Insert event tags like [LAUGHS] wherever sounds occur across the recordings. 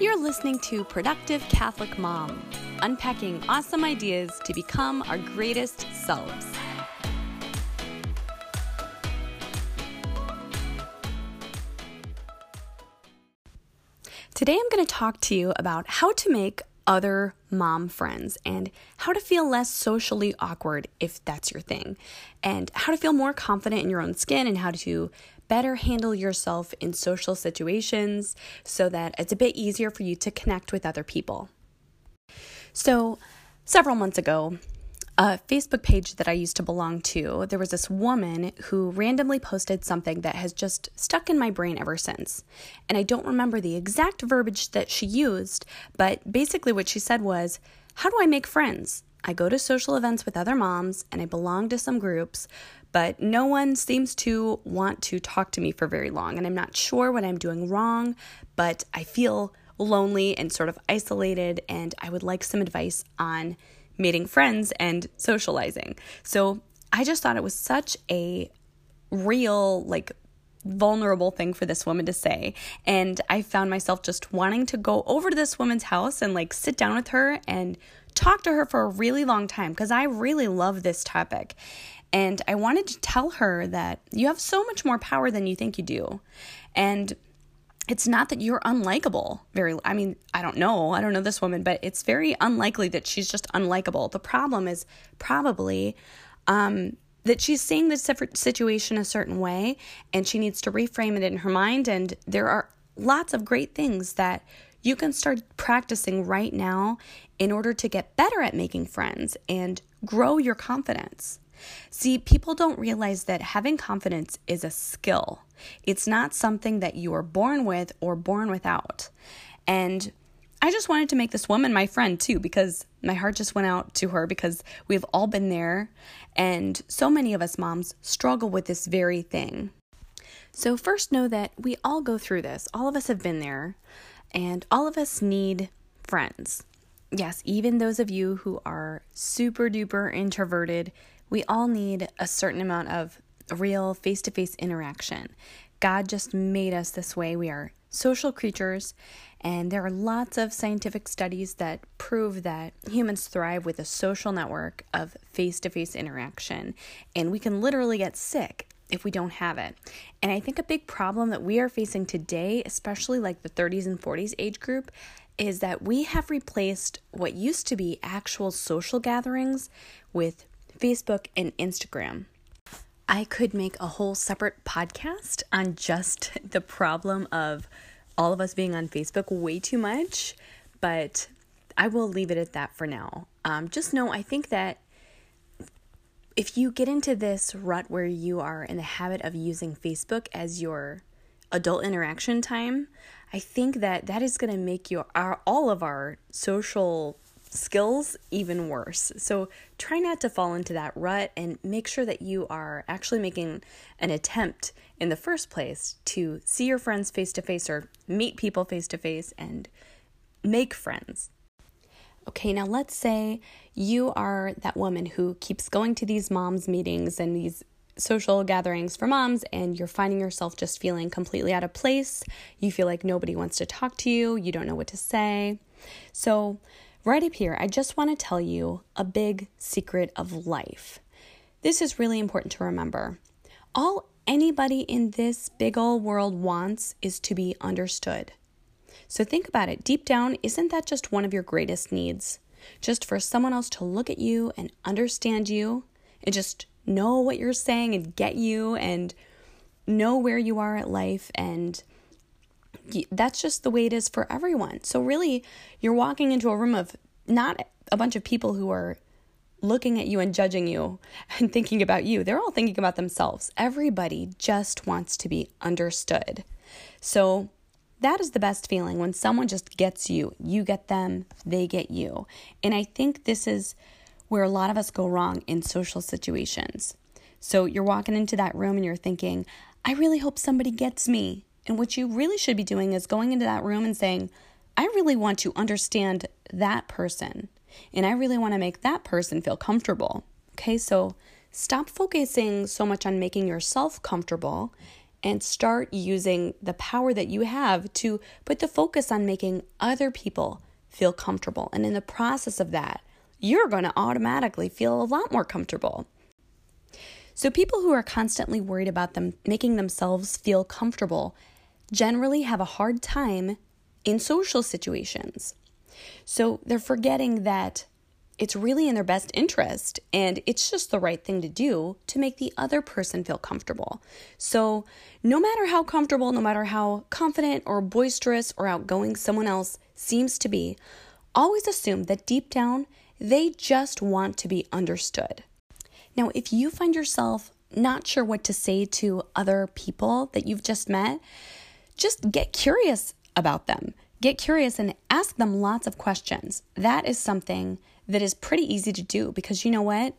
You're listening to Productive Catholic Mom, unpacking awesome ideas to become our greatest selves. Today, I'm going to talk to you about how to make other mom friends and how to feel less socially awkward if that's your thing, and how to feel more confident in your own skin and how to better handle yourself in social situations so that it's a bit easier for you to connect with other people. So, several months ago, a Facebook page that I used to belong to, there was this woman who randomly posted something that has just stuck in my brain ever since. And I don't remember the exact verbiage that she used, but basically what she said was, How do I make friends? I go to social events with other moms and I belong to some groups, but no one seems to want to talk to me for very long. And I'm not sure what I'm doing wrong, but I feel lonely and sort of isolated, and I would like some advice on meeting friends and socializing. So I just thought it was such a real, like, vulnerable thing for this woman to say. And I found myself just wanting to go over to this woman's house and like sit down with her and talk to her for a really long time because I really love this topic. And I wanted to tell her that you have so much more power than you think you do. And it's not that you're unlikable very i mean i don't know i don't know this woman but it's very unlikely that she's just unlikable the problem is probably um, that she's seeing this situation a certain way and she needs to reframe it in her mind and there are lots of great things that you can start practicing right now in order to get better at making friends and grow your confidence See, people don't realize that having confidence is a skill. It's not something that you are born with or born without. And I just wanted to make this woman my friend too because my heart just went out to her because we've all been there and so many of us moms struggle with this very thing. So, first, know that we all go through this. All of us have been there, and all of us need friends. Yes, even those of you who are super duper introverted, we all need a certain amount of real face to face interaction. God just made us this way. We are social creatures, and there are lots of scientific studies that prove that humans thrive with a social network of face to face interaction, and we can literally get sick if we don't have it. And I think a big problem that we are facing today, especially like the 30s and 40s age group, is that we have replaced what used to be actual social gatherings with Facebook, and Instagram. I could make a whole separate podcast on just [LAUGHS] the problem of all of us being on Facebook way too much, but I will leave it at that for now. Um, just know I think that if you get into this rut where you are in the habit of using Facebook as your adult interaction time, I think that that is going to make your our all of our social skills even worse. So try not to fall into that rut and make sure that you are actually making an attempt in the first place to see your friends face to face or meet people face to face and make friends. Okay, now let's say you are that woman who keeps going to these moms meetings and these social gatherings for moms and you're finding yourself just feeling completely out of place. You feel like nobody wants to talk to you, you don't know what to say. So, Right up here, I just want to tell you a big secret of life. This is really important to remember. All anybody in this big old world wants is to be understood. So think about it. Deep down, isn't that just one of your greatest needs? Just for someone else to look at you and understand you and just know what you're saying and get you and know where you are at life and that's just the way it is for everyone. So, really, you're walking into a room of not a bunch of people who are looking at you and judging you [LAUGHS] and thinking about you. They're all thinking about themselves. Everybody just wants to be understood. So, that is the best feeling when someone just gets you. You get them, they get you. And I think this is where a lot of us go wrong in social situations. So, you're walking into that room and you're thinking, I really hope somebody gets me. And what you really should be doing is going into that room and saying, I really want to understand that person. And I really want to make that person feel comfortable. Okay, so stop focusing so much on making yourself comfortable and start using the power that you have to put the focus on making other people feel comfortable. And in the process of that, you're going to automatically feel a lot more comfortable. So, people who are constantly worried about them making themselves feel comfortable generally have a hard time in social situations. So, they're forgetting that it's really in their best interest and it's just the right thing to do to make the other person feel comfortable. So, no matter how comfortable, no matter how confident or boisterous or outgoing someone else seems to be, always assume that deep down they just want to be understood. Now, if you find yourself not sure what to say to other people that you've just met, just get curious about them. Get curious and ask them lots of questions. That is something that is pretty easy to do because you know what?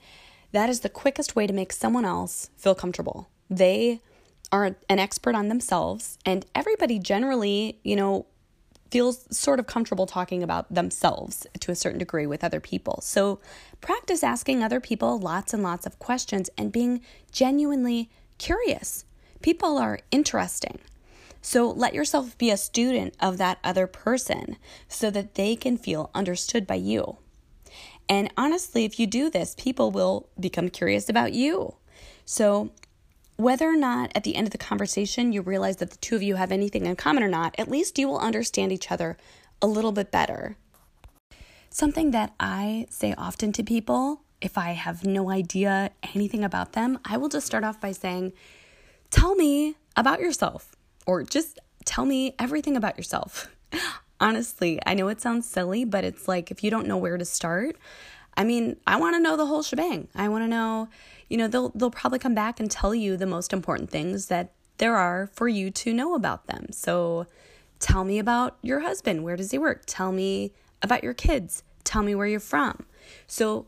That is the quickest way to make someone else feel comfortable. They are an expert on themselves, and everybody generally, you know, feels sort of comfortable talking about themselves to a certain degree with other people. So practice asking other people lots and lots of questions and being genuinely curious. People are interesting. So let yourself be a student of that other person so that they can feel understood by you. And honestly, if you do this, people will become curious about you. So, whether or not at the end of the conversation you realize that the two of you have anything in common or not, at least you will understand each other a little bit better. Something that I say often to people, if I have no idea anything about them, I will just start off by saying, Tell me about yourself, or just tell me everything about yourself. [LAUGHS] Honestly, I know it sounds silly, but it's like if you don't know where to start, I mean, I want to know the whole shebang. I want to know, you know, they'll they'll probably come back and tell you the most important things that there are for you to know about them. So, tell me about your husband. Where does he work? Tell me about your kids. Tell me where you're from. So,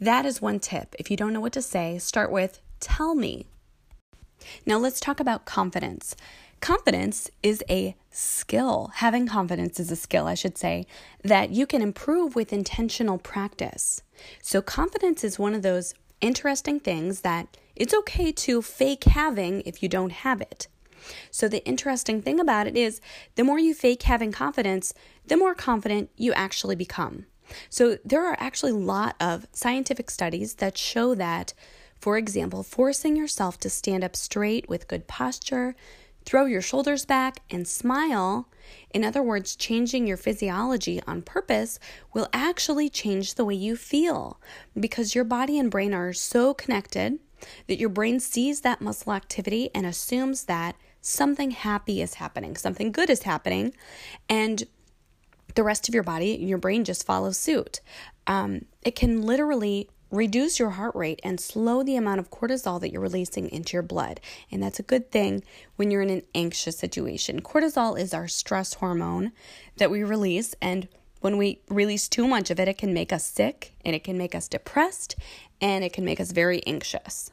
that is one tip. If you don't know what to say, start with tell me. Now, let's talk about confidence. Confidence is a skill. Having confidence is a skill, I should say, that you can improve with intentional practice. So, confidence is one of those interesting things that it's okay to fake having if you don't have it. So, the interesting thing about it is the more you fake having confidence, the more confident you actually become. So, there are actually a lot of scientific studies that show that, for example, forcing yourself to stand up straight with good posture, Throw your shoulders back and smile. In other words, changing your physiology on purpose will actually change the way you feel because your body and brain are so connected that your brain sees that muscle activity and assumes that something happy is happening, something good is happening, and the rest of your body, your brain just follows suit. Um, it can literally reduce your heart rate and slow the amount of cortisol that you're releasing into your blood. And that's a good thing when you're in an anxious situation. Cortisol is our stress hormone that we release, and when we release too much of it, it can make us sick and it can make us depressed and it can make us very anxious.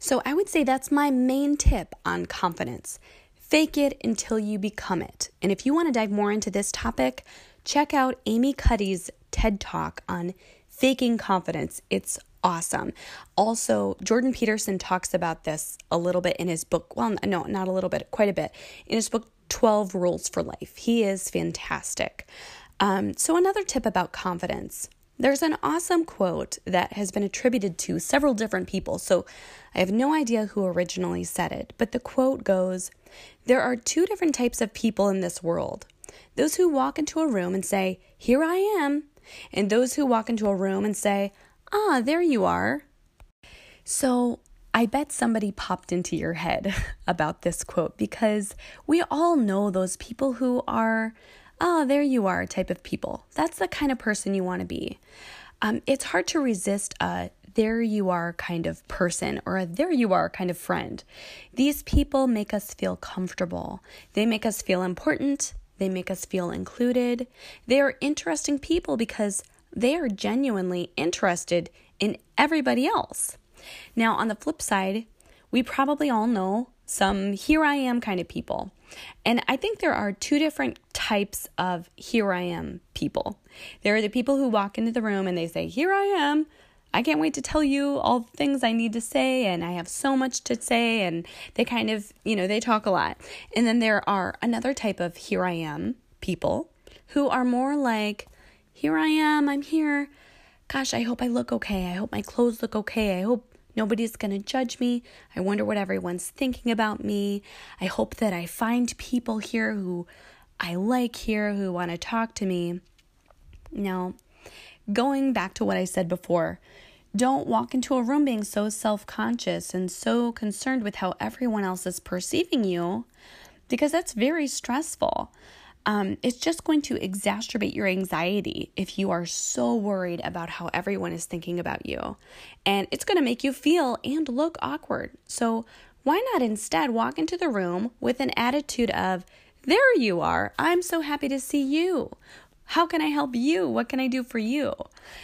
So, I would say that's my main tip on confidence. Fake it until you become it. And if you want to dive more into this topic, check out Amy Cuddy's TED Talk on faking confidence. It's awesome. Also, Jordan Peterson talks about this a little bit in his book. Well, no, not a little bit, quite a bit. In his book, 12 Rules for Life. He is fantastic. Um, so, another tip about confidence. There's an awesome quote that has been attributed to several different people, so I have no idea who originally said it, but the quote goes There are two different types of people in this world those who walk into a room and say, Here I am, and those who walk into a room and say, Ah, there you are. So I bet somebody popped into your head [LAUGHS] about this quote because we all know those people who are, ah, there you are type of people. That's the kind of person you want to be. Um, it's hard to resist a there you are kind of person or a there you are kind of friend. These people make us feel comfortable, they make us feel important, they make us feel included. They are interesting people because they are genuinely interested in everybody else. Now, on the flip side, we probably all know some here I am kind of people. And I think there are two different types of here I am people. There are the people who walk into the room and they say, Here I am. I can't wait to tell you all the things I need to say, and I have so much to say. And they kind of, you know, they talk a lot. And then there are another type of here I am people who are more like, here I am, I'm here. Gosh, I hope I look okay. I hope my clothes look okay. I hope nobody's going to judge me. I wonder what everyone's thinking about me. I hope that I find people here who I like here who want to talk to me. No, going back to what I said before, don't walk into a room being so self conscious and so concerned with how everyone else is perceiving you because that's very stressful. Um, it's just going to exacerbate your anxiety if you are so worried about how everyone is thinking about you. And it's going to make you feel and look awkward. So, why not instead walk into the room with an attitude of, There you are, I'm so happy to see you. How can I help you? What can I do for you?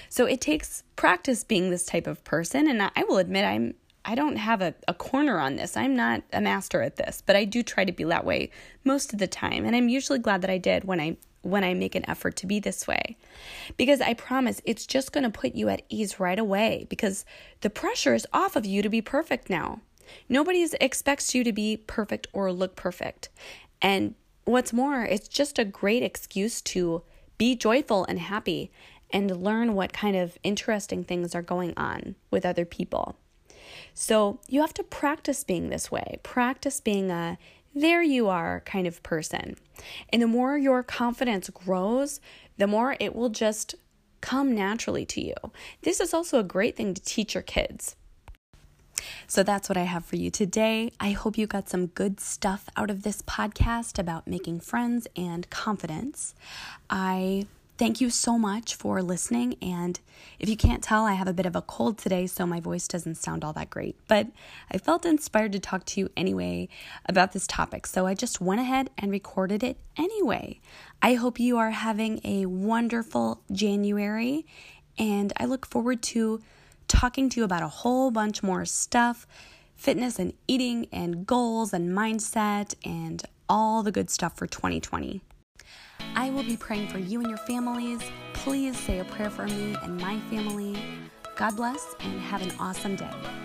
So it takes practice being this type of person. And I will admit, I'm I don't have a, a corner on this. I'm not a master at this, but I do try to be that way most of the time. And I'm usually glad that I did when I when I make an effort to be this way. Because I promise it's just going to put you at ease right away because the pressure is off of you to be perfect now. Nobody expects you to be perfect or look perfect. And what's more, it's just a great excuse to be joyful and happy and learn what kind of interesting things are going on with other people. So you have to practice being this way, practice being a there you are kind of person. And the more your confidence grows, the more it will just come naturally to you. This is also a great thing to teach your kids. So that's what I have for you today. I hope you got some good stuff out of this podcast about making friends and confidence. I Thank you so much for listening. And if you can't tell, I have a bit of a cold today, so my voice doesn't sound all that great. But I felt inspired to talk to you anyway about this topic, so I just went ahead and recorded it anyway. I hope you are having a wonderful January, and I look forward to talking to you about a whole bunch more stuff fitness and eating, and goals and mindset, and all the good stuff for 2020. I will be praying for you and your families. Please say a prayer for me and my family. God bless and have an awesome day.